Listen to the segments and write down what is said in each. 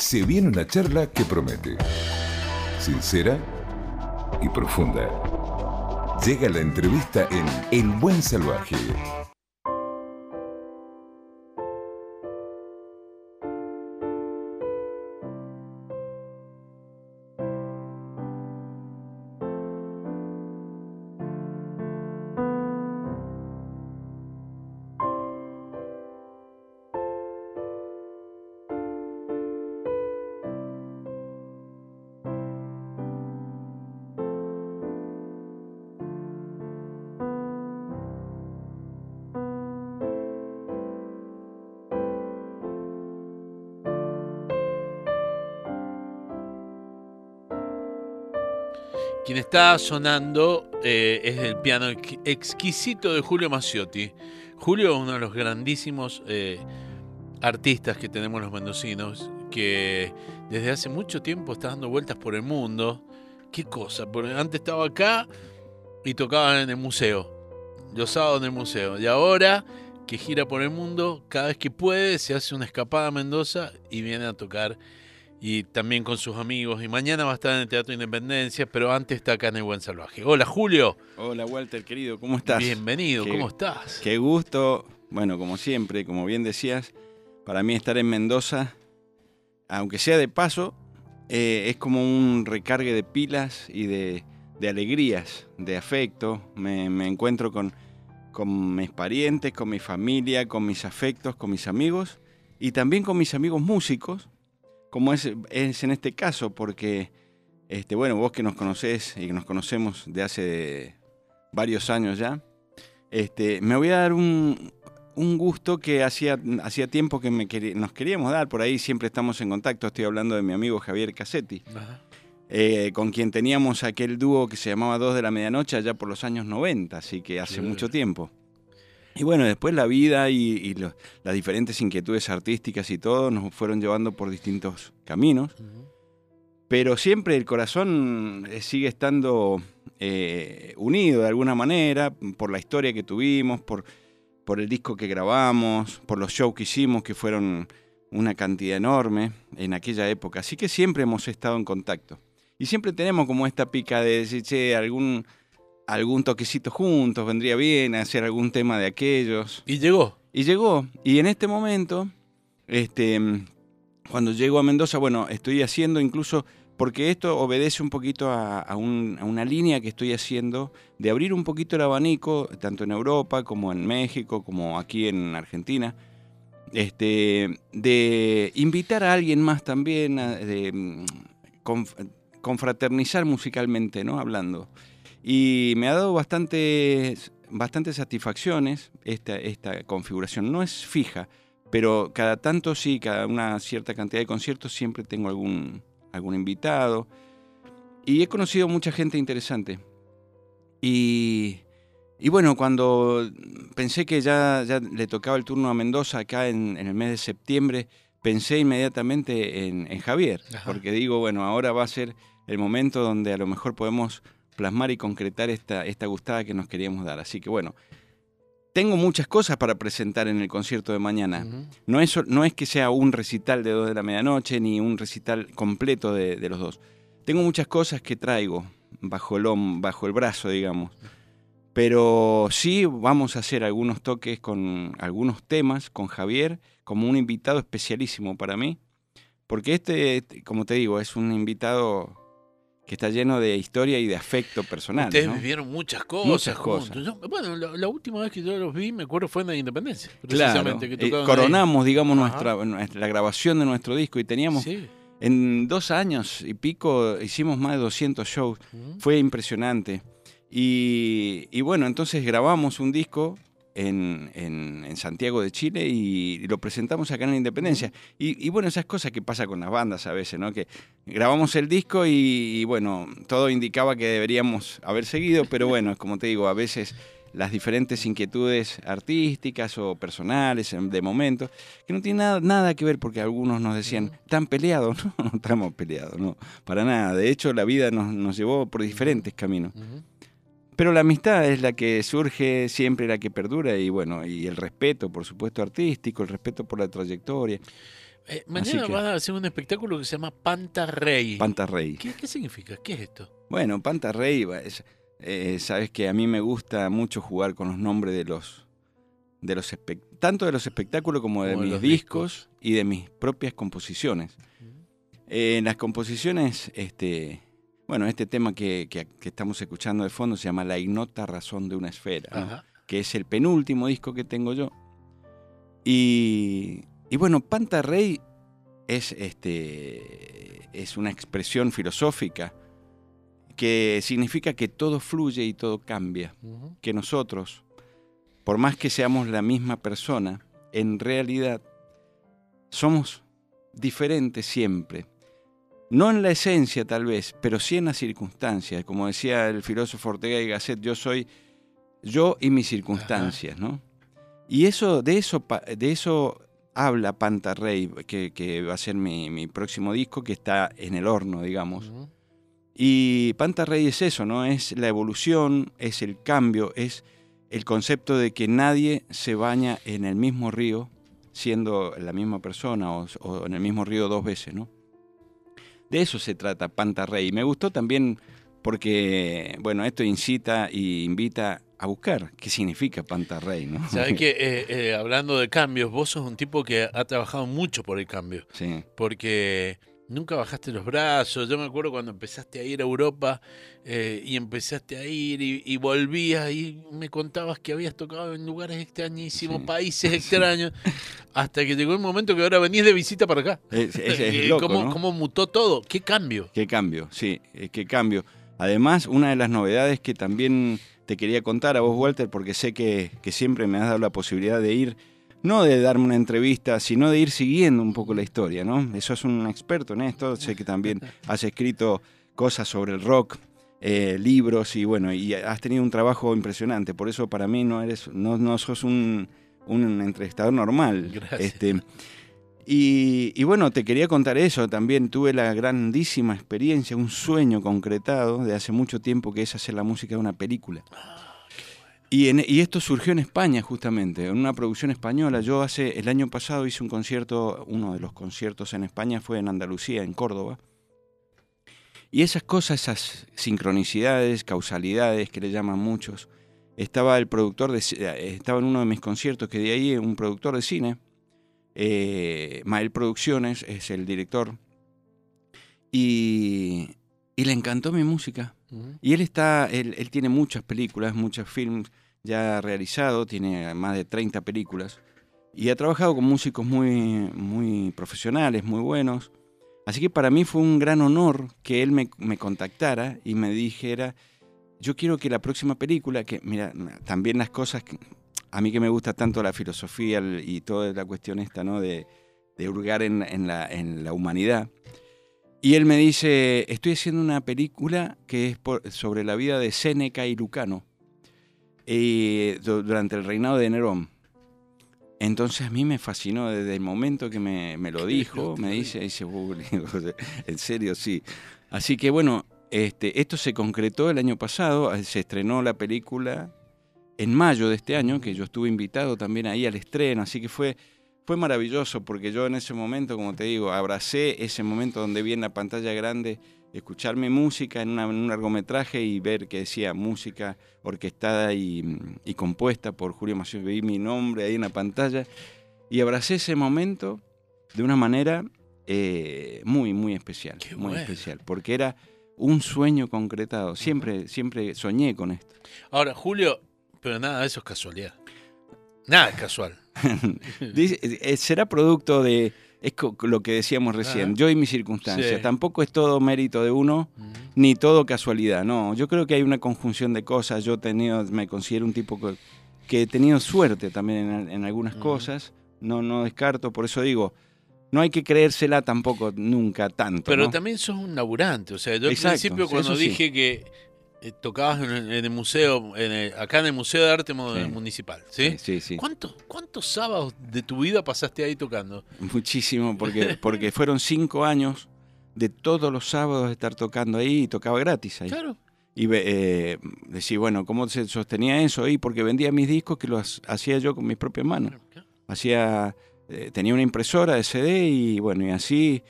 Se viene una charla que promete. Sincera y profunda. Llega la entrevista en El Buen Salvaje. Quien está sonando eh, es el piano exquisito de Julio Maciotti. Julio es uno de los grandísimos eh, artistas que tenemos los mendocinos, que desde hace mucho tiempo está dando vueltas por el mundo. Qué cosa, porque antes estaba acá y tocaba en el museo, los sábados en el museo, y ahora que gira por el mundo, cada vez que puede se hace una escapada a Mendoza y viene a tocar y también con sus amigos. Y mañana va a estar en el Teatro Independencia, pero antes está acá en el Buen Salvaje. Hola Julio. Hola Walter, querido, ¿cómo estás? Bienvenido, ¿cómo estás? Qué gusto, bueno, como siempre, como bien decías, para mí estar en Mendoza, aunque sea de paso, eh, es como un recargue de pilas y de, alegrías, de afecto. Me, encuentro con, con mis parientes, con mi familia, con mis afectos, con mis amigos y también con mis amigos músicos como es, en este caso, porque, este, bueno, vos que nos conocés y que nos conocemos de hace varios años ya, este, me voy a dar un, gusto que hacía, hacía tiempo que me nos queríamos dar, por ahí siempre estamos en contacto, estoy hablando de mi amigo Javier Cassetti, eh, con quien teníamos aquel dúo que se llamaba Dos de la Medianoche allá por los años 90, así que hace mucho tiempo. Y bueno, después la vida y, las diferentes inquietudes artísticas y todo nos fueron llevando por distintos caminos. Pero siempre el corazón eh, sigue estando eh, unido de alguna manera por la historia que tuvimos, por, por el disco que grabamos, por los shows que hicimos, que fueron una cantidad enorme en aquella época. Así que siempre hemos estado en contacto. Y siempre tenemos como esta pica de decir, che, algún algún toquecito juntos, vendría bien hacer algún tema de aquellos. Y llegó. Y llegó. Y en este momento, este, cuando llego a Mendoza, bueno, estoy haciendo incluso, porque esto obedece un poquito a, una línea que estoy haciendo de abrir un poquito el abanico, tanto en Europa como en México, como aquí en Argentina. Este, de invitar a alguien más también, de mm, confraternizar musicalmente, ¿no? Hablando. Y me ha dado bastantes, bastantes satisfacciones esta, esta configuración. No es fija, pero cada tanto sí, cada una cierta cantidad de conciertos siempre tengo algún, algún invitado. Y he conocido mucha gente interesante. Y, y bueno, cuando pensé que ya, ya, le tocaba el turno a Mendoza acá en, el mes de septiembre, pensé inmediatamente en, Javier, porque digo, bueno, ahora va a ser el momento donde a lo mejor podemos plasmar y concretar esta, esta gustada que nos queríamos dar. Así que bueno, tengo muchas cosas para presentar en el concierto de mañana. no, es, no es que sea un recital de dos de la medianoche ni un recital completo de, los dos. Tengo muchas cosas que traigo bajo el, bajo el brazo, digamos. Pero sí vamos a hacer algunos toques con algunos temas con Javier como un invitado especialísimo para mí. Porque este, como te digo, es un invitado que está lleno de historia y de afecto personal. Ustedes vivieron muchas cosas. Muchas cosas. bueno, la, última vez que yo los vi, me acuerdo, fue en la Independencia. Precisamente, claro. Eh, coronamos, digamos, nuestra, la grabación de nuestro disco y teníamos... En dos años y pico hicimos más de 200 shows. Fue impresionante. Y, y bueno, entonces grabamos un disco en, en, Santiago de Chile y, lo presentamos acá en la Independencia. Y, bueno, esas cosas que pasa con las bandas a veces, ¿no? Que grabamos el disco y, bueno, todo indicaba que deberíamos haber seguido, pero bueno, como te digo, a veces las diferentes inquietudes artísticas o personales de momento, que no tiene nada, nada que ver porque algunos nos decían, ¿están peleados? No, no estamos peleados, no, para nada. De hecho, la vida nos, nos llevó por diferentes caminos. Pero la amistad es la que surge siempre, la que perdura y bueno, y el respeto, por supuesto, artístico, el respeto por la trayectoria. Eh, mañana que- vas a hacer un espectáculo que se llama Panta Rey. Panta Rey. ¿Qué, qué significa? ¿Qué es esto? Bueno, Panta Rey, va, es- eh, sabes que a mí me gusta mucho jugar con los nombres de los, de los tanto de los espectáculos como de Como mis discos, y de mis propias composiciones. Eh, en las composiciones, este, bueno, este tema que, que- que estamos escuchando de fondo se llama La ignota razón de una esfera, que es el penúltimo disco que tengo yo. Y, y bueno, Panta Rey es, este, es una expresión filosófica que significa que todo fluye y todo cambia, que nosotros, por más que seamos la misma persona, en realidad somos diferentes siempre. No en la esencia tal vez, pero sí en las circunstancias. Como decía el filósofo Ortega y Gasset, yo soy yo y mis circunstancias, ¿no? Y eso, de eso, de eso habla Panta Rey, que, que va a ser mi, mi próximo disco, que está en el horno, digamos. Y Panta Rey es eso, ¿no? Es la evolución, es el cambio, es el concepto de que nadie se baña en el mismo río siendo la misma persona o, o en el mismo río dos veces, ¿no? De eso se trata Panta Rey. Y me gustó también porque, bueno, esto incita y invita a buscar qué significa Panta Rey, ¿no? Sabes que eh, eh, hablando de cambios, vos sos un tipo que ha trabajado mucho por el cambio, Sí, porque nunca bajaste los brazos. Yo me acuerdo cuando empezaste a ir a Europa eh, y empezaste a ir y, y volvías y me contabas que habías tocado en lugares extrañísimos, Sí. países extraños, hasta que llegó el momento que ahora venís de visita para acá. es, es- es Eh, loco, ¿Cómo, ¿no? cómo mutó todo? ¿Qué cambio? Qué cambio, sí, eh, qué cambio. Además, una de las novedades que también te quería contar a vos, Walter, porque sé que, que siempre me has dado la posibilidad de ir, no de darme una entrevista, sino de ir siguiendo un poco la historia, ¿no? Eso es un experto en esto, sé que también has escrito cosas sobre el rock, eh, libros y bueno, y has tenido un trabajo impresionante, por eso para mí no eres, no, no sos un, un entrevistador normal. Gracias. Este, y, y bueno, te quería contar eso. También tuve la grandísima experiencia, un sueño concretado de hace mucho tiempo que es hacer la música de una película. Y, en- esto surgió en España justamente, en una producción española. Yo hace el año pasado hice un concierto, uno de los conciertos en España fue en Andalucía, en Córdoba. Y esas cosas, esas sincronicidades, causalidades que le llaman muchos. Estaba el productor de, eh, estaba en uno de mis conciertos que de ahí un productor de cine, eh, Mael Producciones es el director, y le encantó mi música. Y él está, él, tiene muchas películas, muchos films ya realizado, tiene más de 30 películas, y ha trabajado con músicos muy, muy profesionales, muy buenos. Así que para mí fue un gran honor que él me, me contactara y me dijera, yo quiero que la próxima película, que mira, también las cosas, a mí que me gusta tanto la filosofía y toda la cuestión esta, ¿no? De, de hurgar en, en la, en la humanidad. Y él me dice, estoy haciendo una película que es por- sobre la vida de Séneca y Lucano eh, du- durante el reinado de Nerón. Entonces a mí me fascinó desde el momento que me, me lo dijo, me dice, dice, en serio, sí. Así que bueno, este, esto se concretó el año pasado, eh, se estrenó la película en mayo de este año, que yo estuve invitado también ahí al estreno, así que fue, fue maravilloso porque yo en ese momento, como te digo, abracé ese momento donde vi en la pantalla grande escuchar mi música en, una- en un largometraje y ver que decía música orquestada y, y compuesta por Julio Mació, vi mi nombre ahí en la pantalla y abracé ese momento de una manera eh, muy, muy especial, Qué muy bueno. especial, porque era un sueño concretado, siempre, siempre soñé con esto. Ahora, Julio, pero nada de eso es casualidad. Nada es casual. Dice, eh, será producto de es lo que decíamos recién, yo y mis circunstancias. Sí. Tampoco es todo mérito de uno, ni todo casualidad. No, yo creo que hay una conjunción de cosas. Yo he tenido, me considero un tipo que, que he tenido suerte también en, en algunas cosas. No, no descarto, por eso digo, no hay que creérsela tampoco nunca tanto. Pero ¿no? también sos un laburante. O sea, yo Exacto, al principio cuando sí. dije que eh, tocabas en, el- en el museo, en el- acá en el Museo de Arte Sí. Municipal, ¿sí? Sí, sí. ¿Cuántos, ¿Cuántos sábados de tu vida pasaste ahí tocando? Muchísimo, porque, porque fueron cinco años de todos los sábados estar tocando ahí y tocaba gratis ahí. Claro. Y eh, decir, bueno, ¿cómo se sostenía eso ahí? Porque vendía mis discos que los hacía yo con mis propias manos. Hacía eh, tenía una impresora de CD y bueno, y así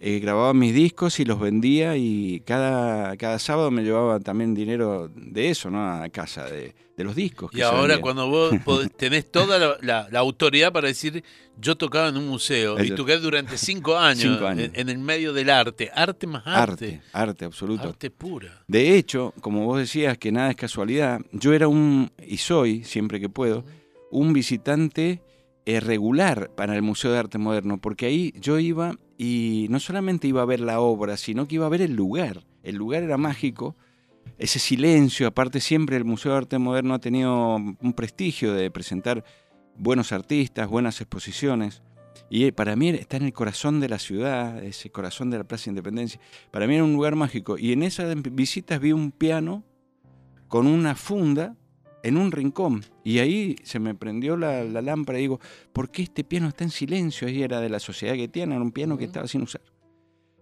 eh, grababa mis discos y los vendía y cada, cada sábado me llevaba también dinero de eso, ¿no? A casa, de, de los discos. y ahora cuando vos tenés toda la, autoridad para decir, yo tocaba en un museo y toqué durante cinco años, En, el medio del arte, arte más arte. Arte, arte absoluto. Arte pura. De hecho, como vos decías que nada es casualidad, yo era un, y soy, siempre que puedo, un visitante regular para el Museo de Arte Moderno, porque ahí yo iba y no solamente iba a ver la obra, sino que iba a ver el lugar. El lugar era mágico, ese silencio, aparte siempre el Museo de Arte Moderno ha tenido un prestigio de presentar buenos artistas, buenas exposiciones. Y para mí está en el corazón de la ciudad, ese corazón de la Plaza Independencia. Para mí era un lugar mágico. Y en esas visitas vi un piano con una funda en un rincón. Y ahí se me prendió la, lámpara y digo, ¿por qué este piano está en silencio? Ahí era de la sociedad que tiene, era un piano que estaba sin usar.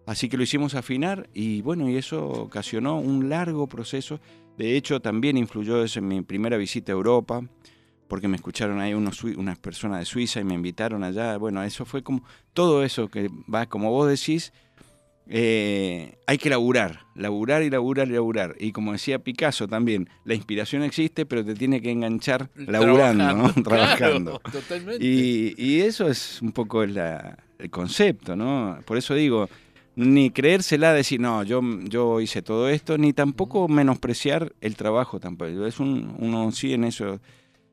Así que lo hicimos afinar y bueno, y eso ocasionó un largo proceso. De hecho, también influyó eso en mi primera visita a Europa, porque me escucharon ahí unos, unas personas de Suiza y me invitaron allá. Bueno, eso fue como todo eso que va, como vos decís, eh, hay que laburar, laburar y laburar y laburar. Y como decía Picasso también, la inspiración existe, pero te tiene que enganchar laburando, ¿no? Trabajando. totalmente. Y, eso es un poco el concepto, ¿no? Por eso digo, ni creérsela decir, no, yo, yo hice todo esto, ni tampoco menospreciar el trabajo tampoco. Es un, uno sí en eso,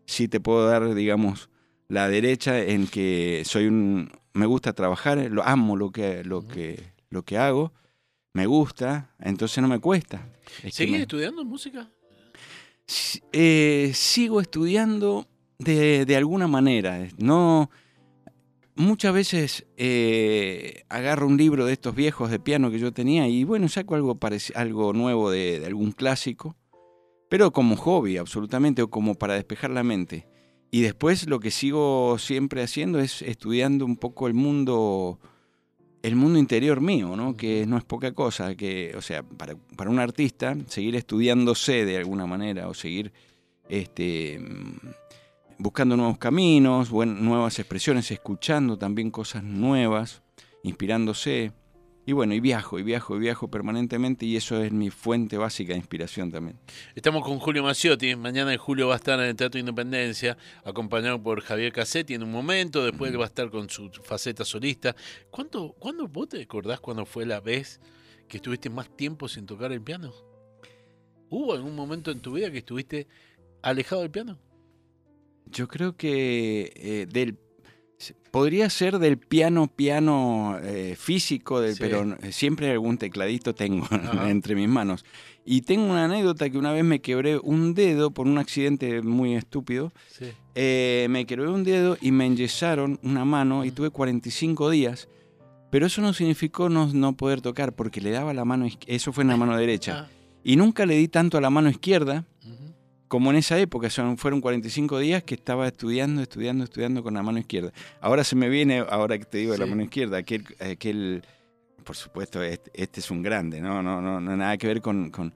sí te puedo dar, digamos, la derecha en que soy un, me gusta trabajar, lo amo lo que, lo que lo que hago, me gusta, entonces no me cuesta. ¿Seguís estudiando música? Eh, sigo estudiando de, alguna manera. No, muchas veces eh, agarro un libro de estos viejos de piano que yo tenía y bueno, saco algo, algo nuevo de, de, algún clásico, pero como hobby absolutamente o como para despejar la mente. Y después lo que sigo siempre haciendo es estudiando un poco el mundo el mundo interior mío, ¿no? que no es poca cosa, que, o sea, para, para, un artista, seguir estudiándose de alguna manera o seguir este, buscando nuevos caminos, nuevas expresiones, escuchando también cosas nuevas, inspirándose, y bueno, y viajo, y viajo, y viajo permanentemente y eso es mi fuente básica de inspiración también. Estamos con Julio Maciotti, mañana Julio va a estar en el Teatro Independencia, acompañado por Javier Cassetti en un momento, después va a estar con su faceta solista. ¿Cuánto, ¿Cuándo vos te acordás cuando fue la vez que estuviste más tiempo sin tocar el piano? ¿Hubo algún momento en tu vida que estuviste alejado del piano? Yo creo que eh, del Podría ser del piano, piano eh, físico, pero siempre algún tecladito tengo entre mis manos. Y tengo una anécdota que una vez me quebré un dedo por un accidente muy estúpido. Eh, me quebré un dedo y me enyesaron una mano y tuve 45 días. Pero eso no significó no, no poder tocar porque le daba la mano, eso fue en la mano derecha. Ah. Y nunca le di tanto a la mano izquierda como en esa época, son, fueron 45 días que estaba estudiando, estudiando, estudiando con la mano izquierda. Ahora se me viene, ahora que te digo de la mano izquierda, aquel, aquel por supuesto, este, este, es un grande, ¿no? No, no, no, nada que ver con, con...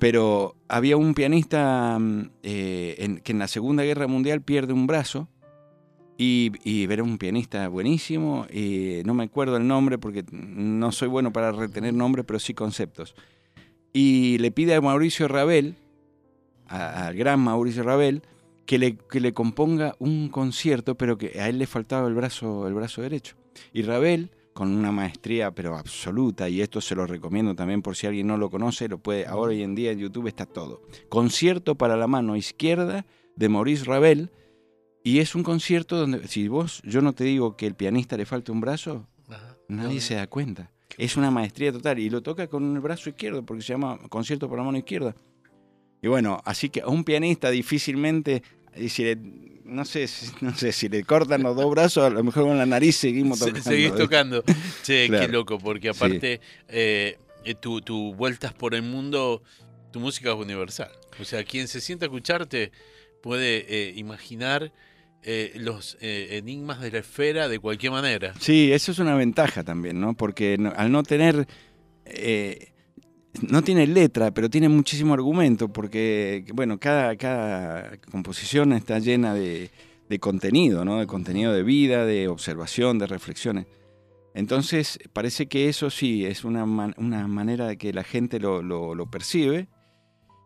Pero había un pianista mm, eh, que en la Segunda Guerra Mundial pierde un brazo y, y era un pianista buenísimo, y no me acuerdo el nombre porque no soy bueno para retener nombres, pero sí conceptos. Y le pide a Mauricio Al gran Mauricio Ravel, que le, que le componga un concierto, pero que a él le faltaba el brazo, el brazo derecho. Y Ravel, con una maestría pero absoluta, y esto se lo recomiendo también por si alguien no lo conoce, lo puede, ahora hoy en día en YouTube está todo. Concierto para la mano izquierda de Maurice Ravel, y es un concierto donde, si vos, yo no te digo que el pianista le falte un brazo, nadie se da cuenta. Es una maestría total, y lo toca con el brazo izquierdo, porque se llama concierto para la mano izquierda. Y bueno, así que a un pianista difícilmente, si le, no, sé, no sé, si le cortan los dos brazos, a lo mejor con la nariz seguimos tocando. Seguís tocando. Che, qué loco, porque aparte eh, eh, tu, tu vueltas por el mundo, tu música es universal. O sea, quien se sienta a escucharte puede eh, imaginar los enigmas de la esfera de cualquier manera. Sí, eso es una ventaja también, ¿no? Porque al no tener no tiene letra, pero tiene muchísimo argumento, porque, bueno, cada, cada composición está llena de, de contenido, ¿no? De contenido de vida, de observación, de reflexiones. Entonces, parece que eso sí es una, una manera de que la gente lo, lo, percibe.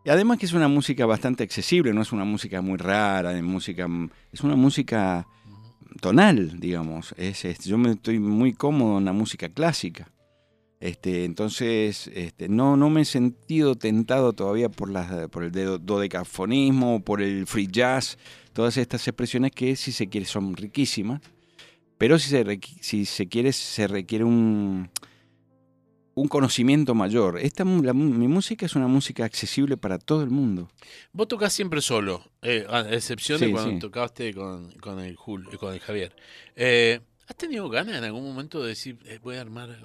Y además que es una música bastante accesible, no es una música muy rara, es, música, es una música tonal, digamos. Es, yo me estoy muy cómodo en la música clásica. Este, entonces, este, no, no me he sentido tentado todavía por, las, por el dodecafonismo, por el free jazz, todas estas expresiones que, si se quiere, son riquísimas pero si se, si se quiere, se requiere un, un conocimiento mayor. Esta, mi música es una música accesible para todo el mundo. Vos tocas siempre solo, eh, a excepción de cuando tocaste con, con, el con el Javier. Eh, ¿Has tenido ganas en algún momento de decir, eh, voy a armar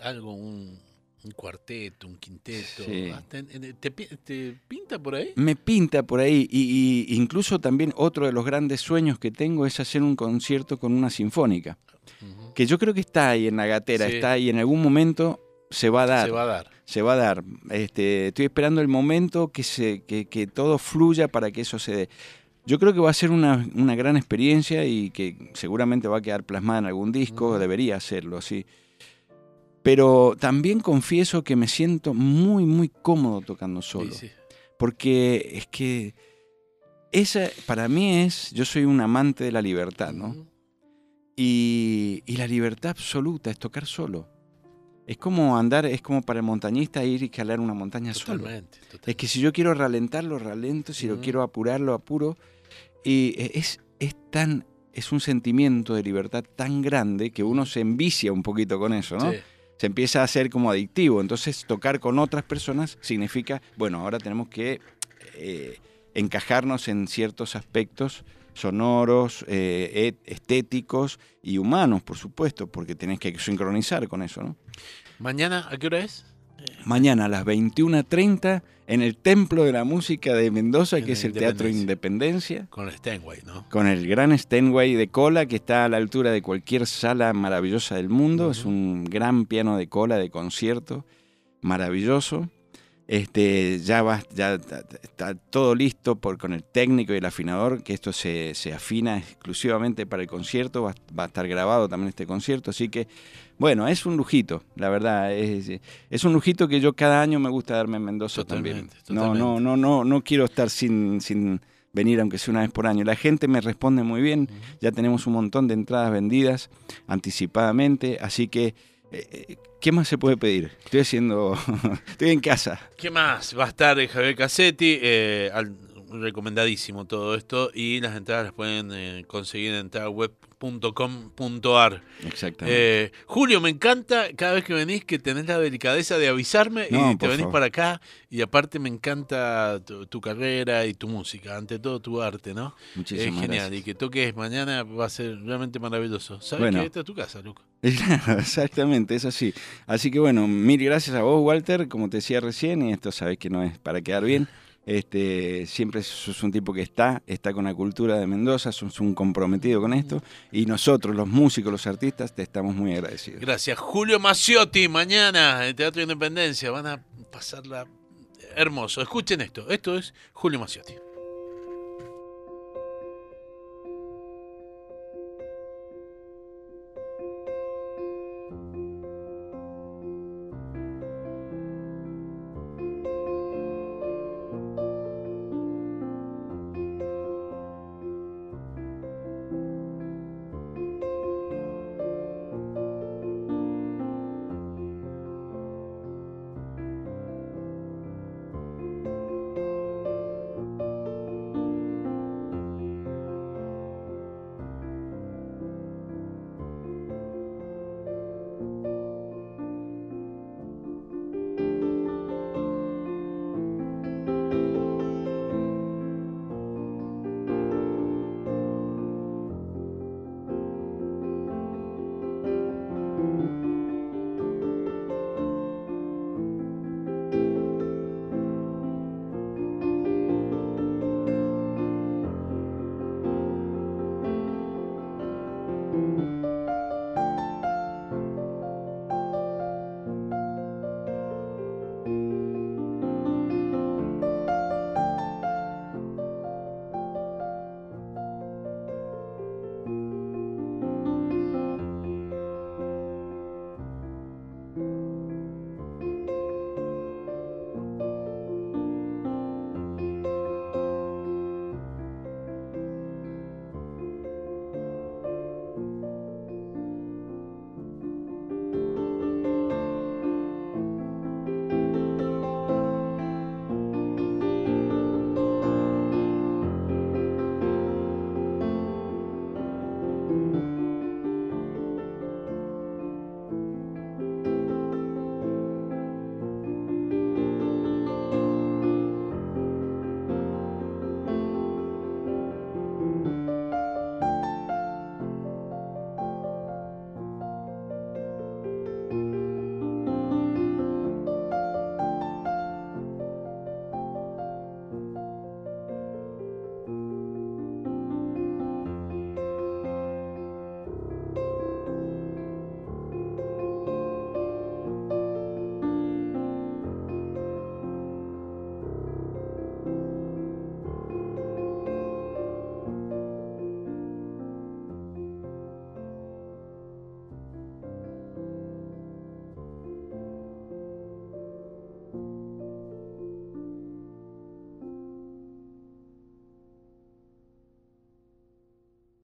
algo, un, un cuarteto, un quinteto. Ah, ¿Te, pinta por ahí? Me pinta por ahí. Y, incluso también otro de los grandes sueños que tengo es hacer un concierto con una sinfónica. Que yo creo que está ahí en la gatera, está ahí. En algún momento se va a dar. Se va a dar. Se va a dar. Este, estoy esperando el momento que, se, que, que todo fluya para que eso se dé. Yo creo que va a ser una, una, gran experiencia y que seguramente va a quedar plasmada en algún disco, debería hacerlo así. Pero también confieso que me siento muy, muy cómodo tocando solo. Porque es que esa para mí es, yo soy un amante de la libertad, ¿no? y, la libertad absoluta es tocar solo. Es como andar, es como para el montañista ir y escalar una montaña solo. Es que si yo quiero ralentarlo, ralento, si lo quiero apurar, lo apuro. Y es, es tan, es un sentimiento de libertad tan grande que uno se envicia un poquito con eso, ¿no? se empieza a hacer como adictivo. Entonces tocar con otras personas significa, bueno, ahora tenemos que eh, encajarnos en ciertos aspectos sonoros, eh, estéticos y humanos, por supuesto, porque tenés que sincronizar con eso, ¿no? ¿Mañana a qué hora es? Mañana a las 21.30 en el Templo de la Música de Mendoza, que es el Teatro Independencia. Con el Steinway, ¿no? Con el gran Steinway de cola, que está a la altura de cualquier sala maravillosa del mundo. Es un gran piano de cola de concierto, maravilloso. Este, ya va, ya está todo listo por, con el técnico y el afinador, que esto se, afina exclusivamente para el concierto, va, va, a estar grabado también este concierto, así que bueno, es un lujito, la verdad. Es, es un lujito que yo cada año me gusta darme en Mendoza también. No, no, no, no, no quiero estar sin, sin venir aunque sea una vez por año. La gente me responde muy bien, ya tenemos un montón de entradas vendidas anticipadamente, así que ¿qué más se puede pedir? Estoy haciendo, estoy en casa. ¿Qué más? Va a estar Javier Cassetti, eh, recomendadísimo todo esto y las entradas las pueden conseguir en entrada web .com.ar. Exactamente. Eh, Julio, me encanta cada vez que venís que tenés la delicadeza de avisarme y te venís para acá. Y aparte me encanta tu, carrera y tu música, ante todo tu arte, ¿no? Muchísimas Es genial. Y que toques mañana va a ser realmente maravilloso. ¿Sabes que esta es tu casa, Luca? Exactamente, es así. Así que bueno, mil gracias a vos, Walter, como te decía recién, y esto sabes que no es para quedar bien. Este, siempre sos un tipo que está, está con la cultura de Mendoza, sos un comprometido con esto y nosotros, los músicos, los artistas, te estamos muy agradecidos. Gracias. Julio Maciotti, mañana en Teatro Independencia, van a pasarla hermoso. Escuchen esto, esto es Julio Maciotti.